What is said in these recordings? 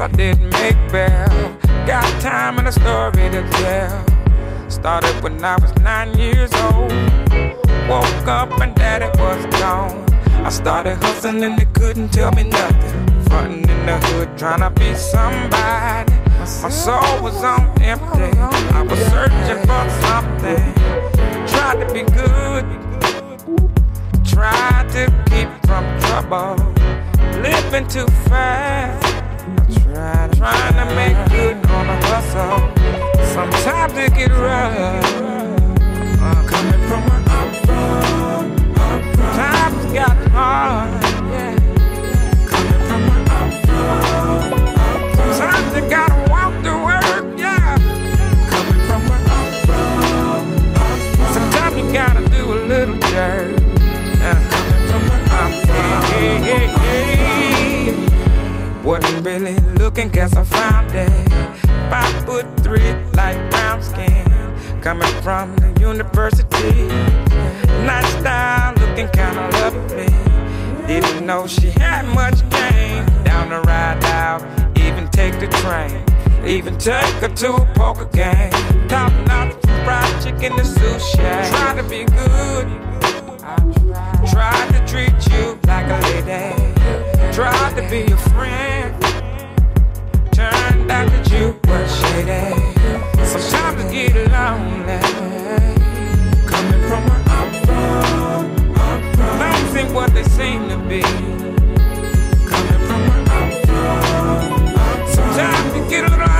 I didn't make bail. Got time and a story to tell. Started when I was nine years old. Woke up and daddy was gone. I started hustling, and they couldn't tell me nothing. Frontin' in the hood, trying to be somebody. My soul was on empty. I was searching for something. Tried to be good. Tried to keep from trouble. Living too fast. Trying to make good on a hustle. Sometimes it get rough. Uh, coming from where I'm from. From. Times got hard. Coming from where I'm from. From. Sometimes you gotta walk take her to a poker game. Top notch fried chicken and sushi. Try to be good. Tried to treat you like a lady. Tried to be your friend. Turned out that you were shady. Sometimes I get lonely. Coming from where I'm from. I'm from. Things ain't what they seem to be. Coming from where I'm from. I'm from. Sometimes you get a little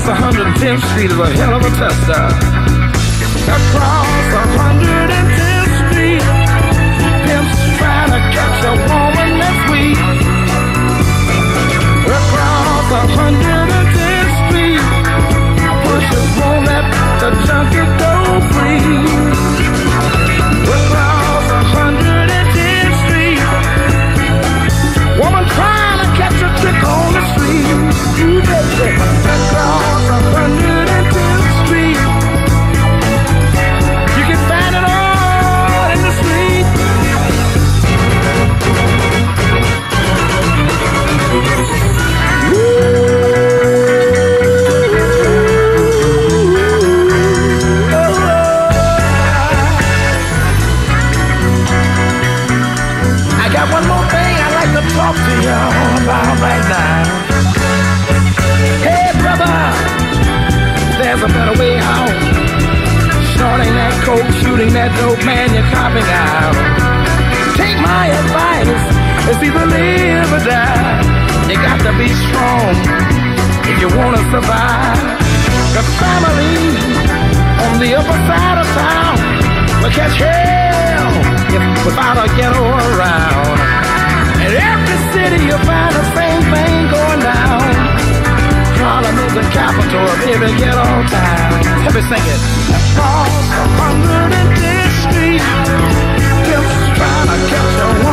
Across 110th Street is a hell of a tester. Across 110th Street, pimps trying to catch a woman that's weak. Across 110th Street, pushers won't let the junkie go A family on the upper side of town will catch hell if without a ghetto around. In every city you find the same thing going down. Harlem is the capital of every ghetto town. Let me sing it. Across 110th Street, pimps trying to catch a